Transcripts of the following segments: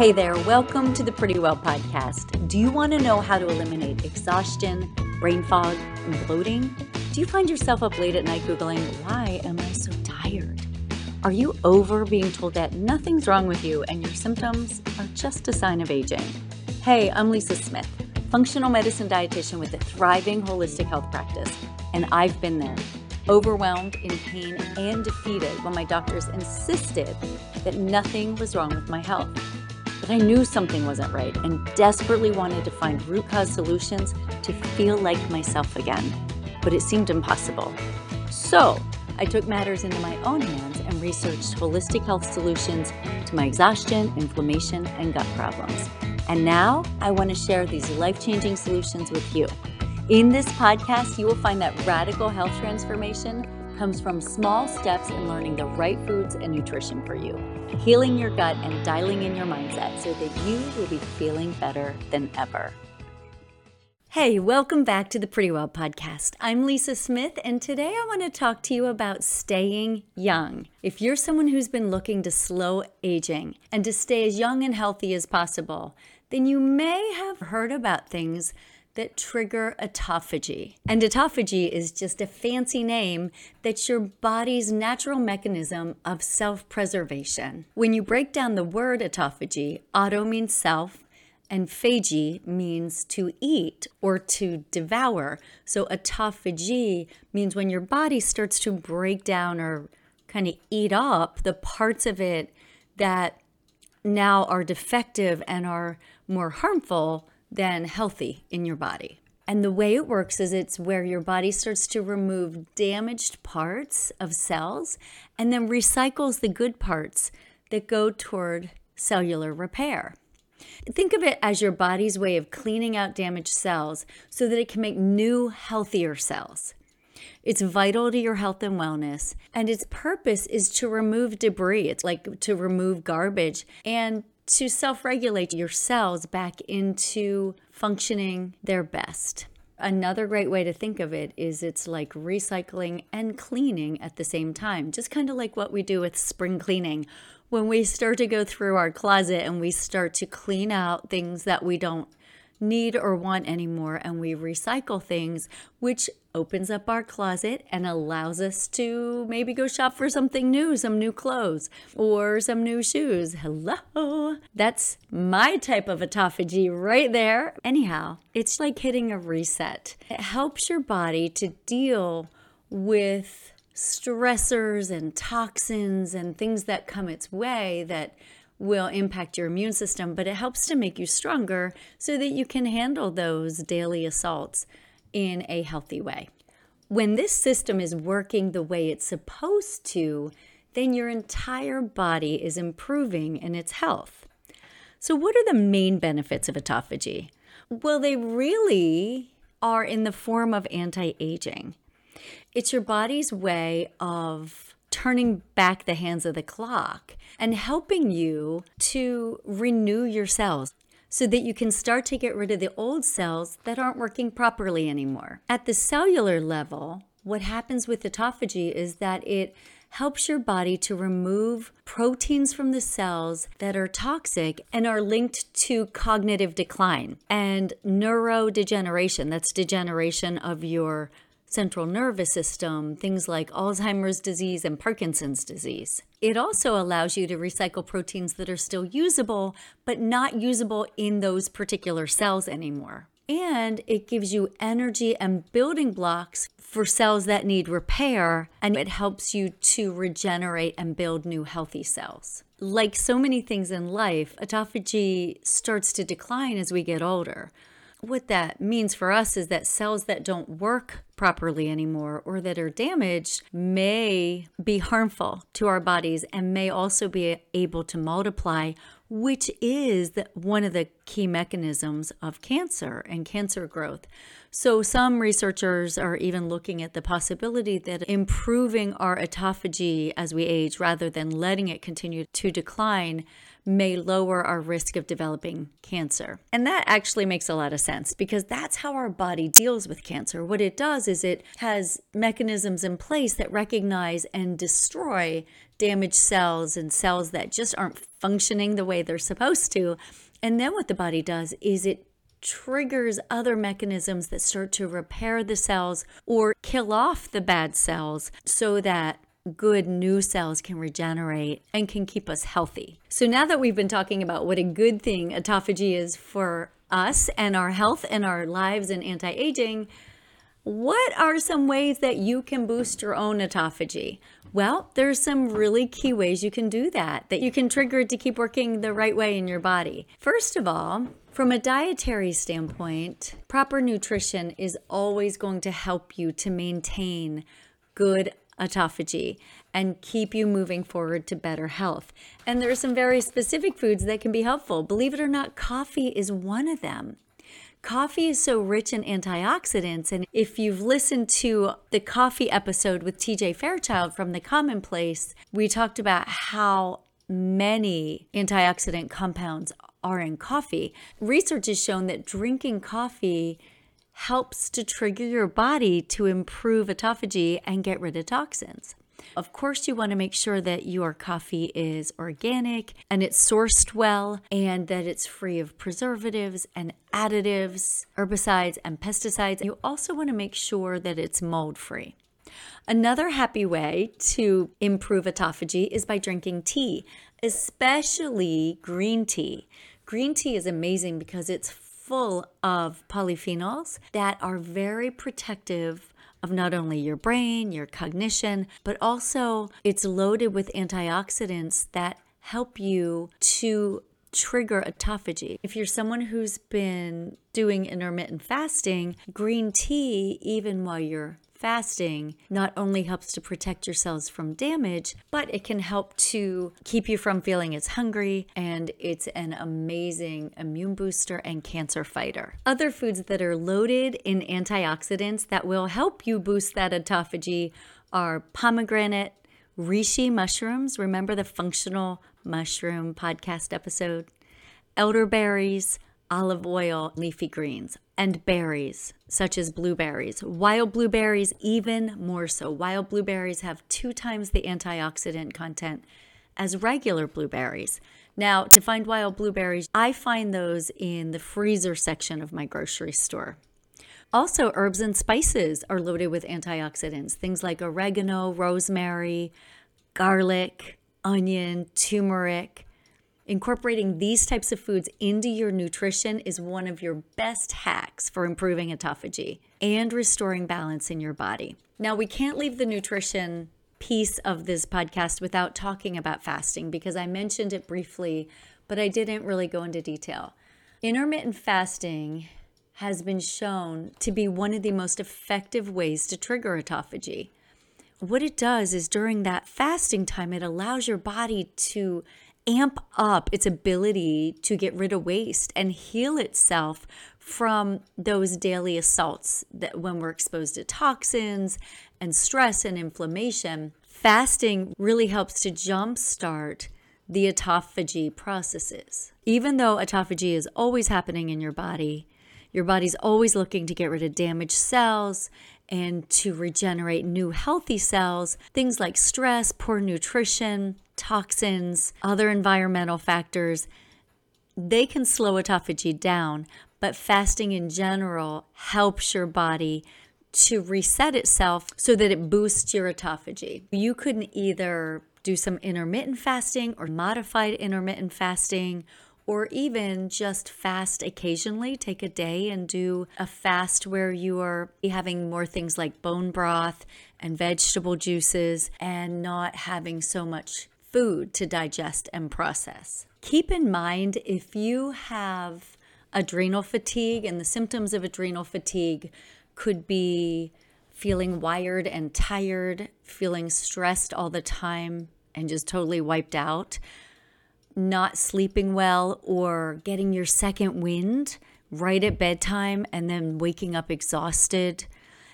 Hey there, welcome to the Pretty Well podcast. Do you want to know how to eliminate exhaustion, brain fog, and bloating? Do you find yourself up late at night Googling, why am I so tired? Are you over being told that nothing's wrong with you and your symptoms are just a sign of aging? Hey, I'm Lisa Smith, functional medicine dietitian with a thriving holistic health practice, and I've been there overwhelmed, in pain, and defeated when my doctors insisted that nothing was wrong with my health. But I knew something wasn't right and desperately wanted to find root cause solutions to feel like myself again. But it seemed impossible. So I took matters into my own hands and researched holistic health solutions to my exhaustion, inflammation, and gut problems. And now I want to share these life changing solutions with you. In this podcast, you will find that radical health transformation comes from small steps in learning the right foods and nutrition for you, healing your gut, and dialing in your mindset so that you will be feeling better than ever. Hey, welcome back to the Pretty Well podcast. I'm Lisa Smith, and today I want to talk to you about staying young. If you're someone who's been looking to slow aging and to stay as young and healthy as possible, then you may have heard about things that trigger autophagy. And autophagy is just a fancy name that's your body's natural mechanism of self preservation. When you break down the word autophagy, auto means self, and phagy means to eat or to devour. So autophagy means when your body starts to break down or kind of eat up the parts of it that now are defective and are more harmful than healthy in your body. And the way it works is it's where your body starts to remove damaged parts of cells and then recycles the good parts that go toward cellular repair. Think of it as your body's way of cleaning out damaged cells so that it can make new, healthier cells. It's vital to your health and wellness, and its purpose is to remove debris. It's like to remove garbage and to self regulate your cells back into functioning their best. Another great way to think of it is it's like recycling and cleaning at the same time, just kind of like what we do with spring cleaning. When we start to go through our closet and we start to clean out things that we don't need or want anymore, and we recycle things, which opens up our closet and allows us to maybe go shop for something new, some new clothes or some new shoes. Hello. That's my type of autophagy right there. Anyhow, it's like hitting a reset. It helps your body to deal with stressors and toxins and things that come its way that will impact your immune system, but it helps to make you stronger so that you can handle those daily assaults in a healthy way. When this system is working the way it's supposed to, then your entire body is improving in its health. So, what are the main benefits of autophagy? Well, they really are in the form of anti aging. It's your body's way of turning back the hands of the clock and helping you to renew your cells so that you can start to get rid of the old cells that aren't working properly anymore. At the cellular level, what happens with autophagy is that it helps your body to remove proteins from the cells that are toxic and are linked to cognitive decline and neurodegeneration. That's degeneration of your central nervous system, things like Alzheimer's disease and Parkinson's disease. It also allows you to recycle proteins that are still usable, but not usable in those particular cells anymore. And it gives you energy and building blocks for cells that need repair, and it helps you to regenerate and build new healthy cells. Like so many things in life, autophagy starts to decline as we get older what that means for us is that cells that don't work properly anymore or that are damaged may be harmful to our bodies and may also be able to multiply, which is one of the key mechanisms of cancer and cancer growth. So, some researchers are even looking at the possibility that improving our autophagy as we age rather than letting it continue to decline may lower our risk of developing cancer. And that actually makes a lot of sense because that's how our body deals with cancer. What it does is it has mechanisms in place that recognize and destroy damaged cells and cells that just aren't functioning the way they're supposed to. And then what the body does is it triggers other mechanisms that start to repair the cells or kill off the bad cells so that good new cells can regenerate and can keep us healthy. So now that we've been talking about what a good thing autophagy is for us and our health and our lives and anti-aging, what are some ways that you can boost your own autophagy? Well, there's some really key ways you can do that, that you can trigger it to keep working the right way in your body. First of all, from a dietary standpoint, proper nutrition is always going to help you to maintain good autophagy and keep you moving forward to better health. And there are some very specific foods that can be helpful. Believe it or not, coffee is one of them. Coffee is so rich in antioxidants. And if you've listened to the coffee episode with TJ Fairchild from The Commonplace, we talked about how many antioxidant compounds are in coffee. Research has shown that drinking coffee helps to trigger your body to improve autophagy and get rid of toxins. Of course, you want to make sure that your coffee is organic and it's sourced well and that it's free of preservatives and additives, herbicides, and pesticides. You also want to make sure that it's mold free. Another happy way to improve autophagy is by drinking tea, especially green tea. Green tea is amazing because it's full of polyphenols that are very protective of not only your brain, your cognition, but also it's loaded with antioxidants that help you to trigger autophagy. If you're someone who's been doing intermittent fasting, green tea, even while you're fasting not only helps to protect your cells from damage, but it can help to keep you from feeling as hungry, and it's an amazing immune booster and cancer fighter. Other foods that are loaded in antioxidants that will help you boost that autophagy are pomegranate, reishi mushrooms. Remember the functional mushroom podcast episode? Elderberries, olive oil, leafy greens, and berries, such as blueberries. Wild blueberries, even more so. Wild blueberries have two times the antioxidant content as regular blueberries. Now, to find wild blueberries, I find those in the freezer section of my grocery store. Also, herbs and spices are loaded with antioxidants, things like oregano, rosemary, garlic, onion, turmeric, Incorporating these types of foods into your nutrition is one of your best hacks for improving autophagy and restoring balance in your body. Now, we can't leave the nutrition piece of this podcast without talking about fasting because I mentioned it briefly, but I didn't really go into detail. Intermittent fasting has been shown to be one of the most effective ways to trigger autophagy. What it does is during that fasting time, it allows your body to amp up its ability to get rid of waste and heal itself from those daily assaults that when we're exposed to toxins and stress and inflammation. Fasting really helps to jumpstart the autophagy processes. Even though autophagy is always happening in your body your body's always looking to get rid of damaged cells and to regenerate new healthy cells things like stress poor nutrition toxins, other environmental factors, they can slow autophagy down, but fasting in general helps your body to reset itself so that it boosts your autophagy. You can either do some intermittent fasting or modified intermittent fasting or even just fast occasionally. Take a day and do a fast where you are having more things like bone broth and vegetable juices and not having so much food to digest and process. Keep in mind if you have adrenal fatigue, and the symptoms of adrenal fatigue could be feeling wired and tired, feeling stressed all the time, and just totally wiped out, not sleeping well, or getting your second wind right at bedtime and then waking up exhausted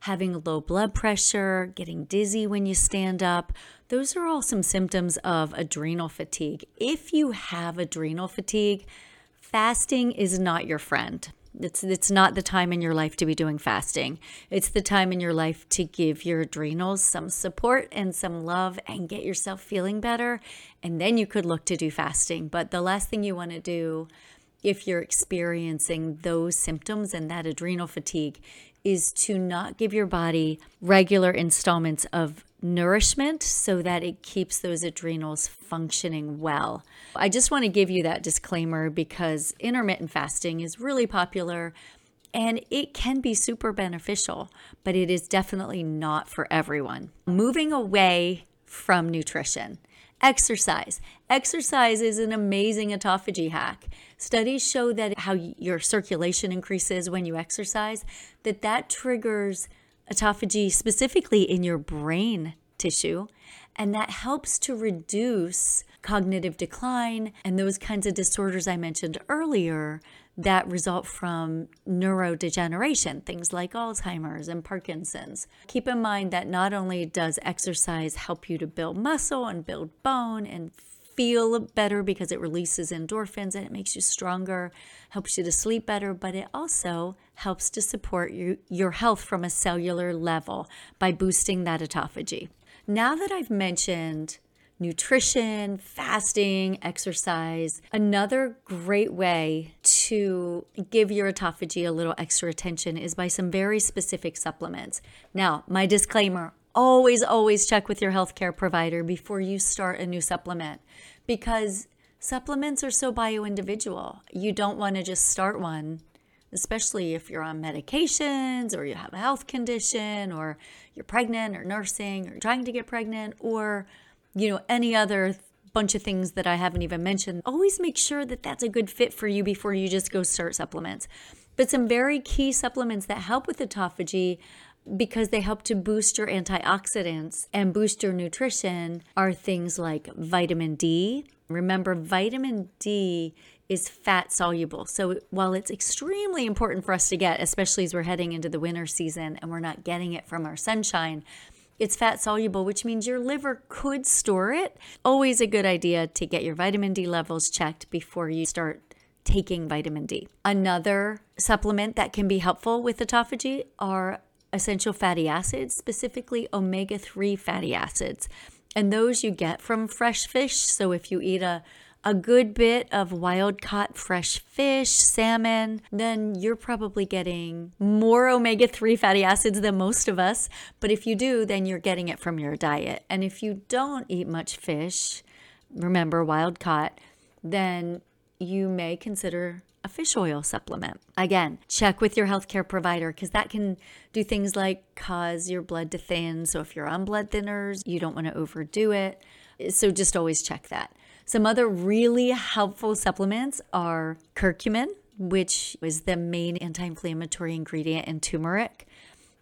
having low blood pressure, getting dizzy when you stand up. Those are all some symptoms of adrenal fatigue. If you have adrenal fatigue, fasting is not your friend. It's it's not the time in your life to be doing fasting. It's the time in your life to give your adrenals some support and some love and get yourself feeling better and then you could look to do fasting. But the last thing you want to do if you're experiencing those symptoms and that adrenal fatigue is to not give your body regular installments of nourishment so that it keeps those adrenals functioning well. I just want to give you that disclaimer because intermittent fasting is really popular and it can be super beneficial, but it is definitely not for everyone. Moving away from nutrition. Exercise. Exercise is an amazing autophagy hack. Studies show that how your circulation increases when you exercise, that that triggers autophagy specifically in your brain tissue, and that helps to reduce cognitive decline and those kinds of disorders I mentioned earlier that result from neurodegeneration, things like Alzheimer's and Parkinson's. Keep in mind that not only does exercise help you to build muscle and build bone and feel better because it releases endorphins and it makes you stronger, helps you to sleep better, but it also helps to support you, your health from a cellular level by boosting that autophagy. Now that I've mentioned nutrition, fasting, exercise. Another great way to give your autophagy a little extra attention is by some very specific supplements. Now, my disclaimer always, always check with your healthcare provider before you start a new supplement because supplements are so bio individual. You don't want to just start one especially if you're on medications or you have a health condition or you're pregnant or nursing or trying to get pregnant or you know, any other bunch of things that I haven't even mentioned, always make sure that that's a good fit for you before you just go start supplements. But some very key supplements that help with autophagy because they help to boost your antioxidants and boost your nutrition are things like vitamin D. Remember, vitamin D is fat soluble. So while it's extremely important for us to get, especially as we're heading into the winter season and we're not getting it from our sunshine, it's fat soluble, which means your liver could store it. Always a good idea to get your vitamin D levels checked before you start taking vitamin D. Another supplement that can be helpful with autophagy are essential fatty acids, specifically omega 3 fatty acids. And those you get from fresh fish. So if you eat a a good bit of wild caught fresh fish, salmon, then you're probably getting more omega 3 fatty acids than most of us. But if you do, then you're getting it from your diet. And if you don't eat much fish, remember wild caught, then you may consider a fish oil supplement. Again, check with your healthcare provider because that can do things like cause your blood to thin. So if you're on blood thinners, you don't want to overdo it. So just always check that. Some other really helpful supplements are curcumin, which is the main anti inflammatory ingredient in turmeric.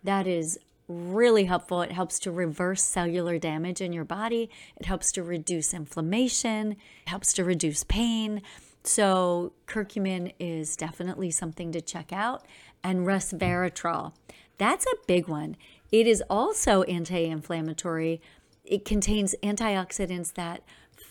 That is really helpful. It helps to reverse cellular damage in your body, it helps to reduce inflammation, it helps to reduce pain. So, curcumin is definitely something to check out. And resveratrol, that's a big one. It is also anti inflammatory. It contains antioxidants that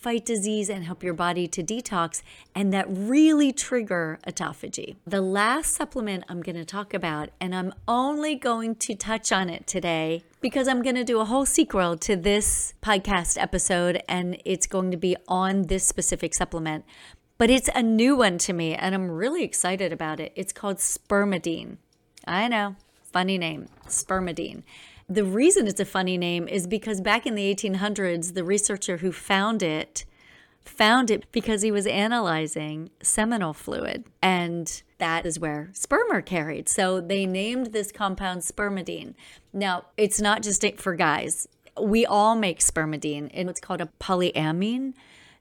fight disease and help your body to detox, and that really trigger autophagy. The last supplement I'm going to talk about, and I'm only going to touch on it today because I'm going to do a whole sequel to this podcast episode, and it's going to be on this specific supplement. But it's a new one to me, and I'm really excited about it. It's called spermidine. I know, funny name, spermidine. The reason it's a funny name is because back in the 1800s, the researcher who found it found it because he was analyzing seminal fluid and that is where sperm are carried. So they named this compound spermidine. Now, it's not just for guys. We all make spermidine in what's called a polyamine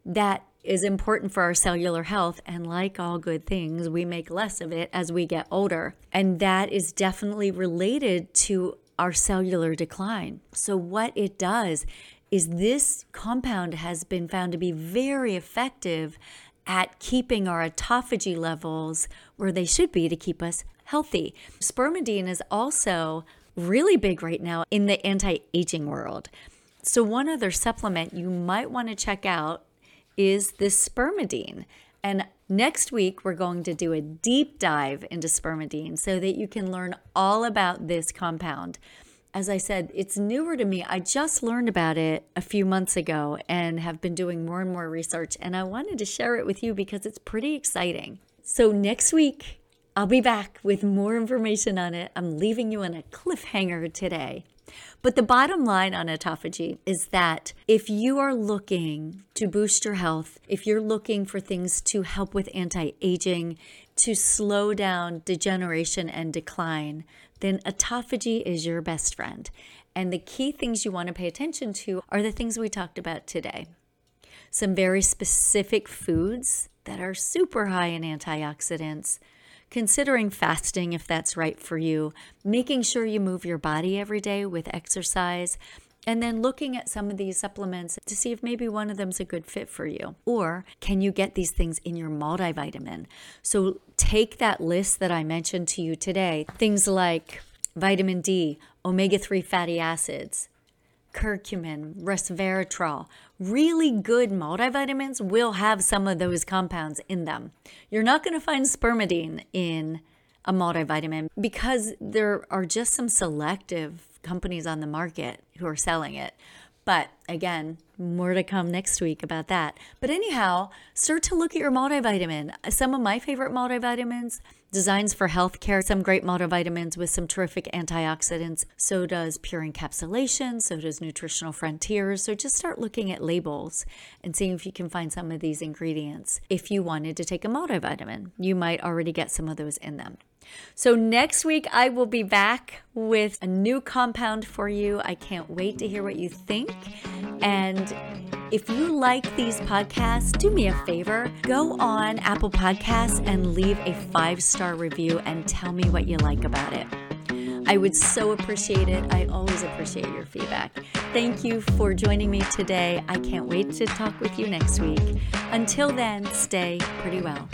that is important for our cellular health. And like all good things, we make less of it as we get older. And that is definitely related to our cellular decline. So, what it does is this compound has been found to be very effective at keeping our autophagy levels where they should be to keep us healthy. Spermidine is also really big right now in the anti aging world. So, one other supplement you might want to check out is this spermidine. And next week, we're going to do a deep dive into spermidine so that you can learn all about this compound. As I said, it's newer to me. I just learned about it a few months ago and have been doing more and more research. And I wanted to share it with you because it's pretty exciting. So, next week, I'll be back with more information on it. I'm leaving you on a cliffhanger today. But the bottom line on autophagy is that if you are looking to boost your health, if you're looking for things to help with anti aging, to slow down degeneration and decline, then autophagy is your best friend. And the key things you want to pay attention to are the things we talked about today. Some very specific foods that are super high in antioxidants considering fasting if that's right for you, making sure you move your body every day with exercise, and then looking at some of these supplements to see if maybe one of them's a good fit for you. Or can you get these things in your multivitamin? So take that list that I mentioned to you today things like vitamin D, omega 3 fatty acids, curcumin, resveratrol, really good multivitamins will have some of those compounds in them. You're not going to find spermidine in a multivitamin because there are just some selective companies on the market who are selling it. But again, more to come next week about that. But anyhow, start to look at your multivitamin. Uh, some of my favorite multivitamins, Designs for Healthcare, some great multivitamins with some terrific antioxidants. So does Pure Encapsulation, so does Nutritional Frontiers. So just start looking at labels and seeing if you can find some of these ingredients. If you wanted to take a multivitamin, you might already get some of those in them. So, next week, I will be back with a new compound for you. I can't wait to hear what you think. And if you like these podcasts, do me a favor go on Apple Podcasts and leave a five star review and tell me what you like about it. I would so appreciate it. I always appreciate your feedback. Thank you for joining me today. I can't wait to talk with you next week. Until then, stay pretty well.